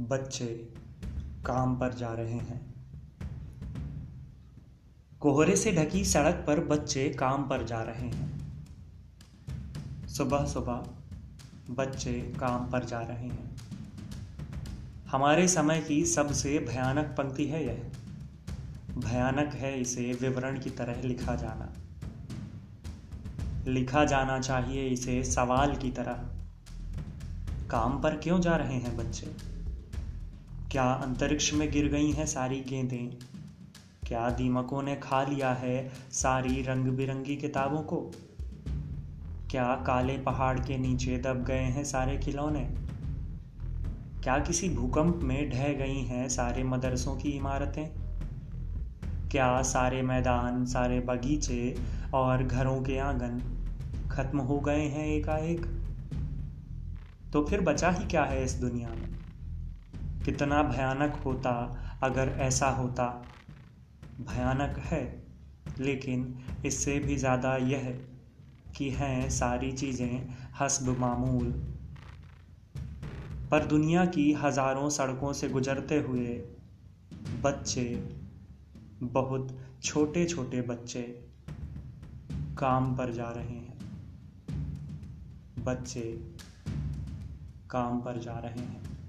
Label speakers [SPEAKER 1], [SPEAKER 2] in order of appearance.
[SPEAKER 1] बच्चे काम पर जा रहे हैं। कोहरे से ढकी सड़क पर बच्चे काम पर जा रहे हैं। सुबह सुबह बच्चे काम पर जा रहे हैं। हमारे समय की सबसे भयानक पंक्ति है यह। भयानक है इसे विवरण की तरह लिखा जाना। लिखा जाना चाहिए इसे सवाल की तरह। काम पर क्यों जा रहे हैं बच्चे? क्या अंतरिक्ष में गिर गई हैं सारी गेंदें? क्या दीमकों ने खा लिया है सारी रंग बिरंगी किताबों को? क्या काले पहाड़ के नीचे दब गए हैं सारे खिलौने? क्या किसी भूकंप में ढह गई हैं सारे मदरसों की इमारतें? क्या सारे मैदान, सारे बगीचे और घरों के आँगन खत्म हो गए हैं एकाएक? तो फिर बचा ही क्या है इस दुनिया में? कितना भयानक होता अगर ऐसा होता। भयानक है, लेकिन इससे भी ज़्यादा यह कि हैं सारी चीज़ें हसब मामूल। पर दुनिया की हज़ारों सड़कों से गुजरते हुए बच्चे, बहुत छोटे छोटे बच्चे काम पर जा रहे हैं। बच्चे काम पर जा रहे हैं।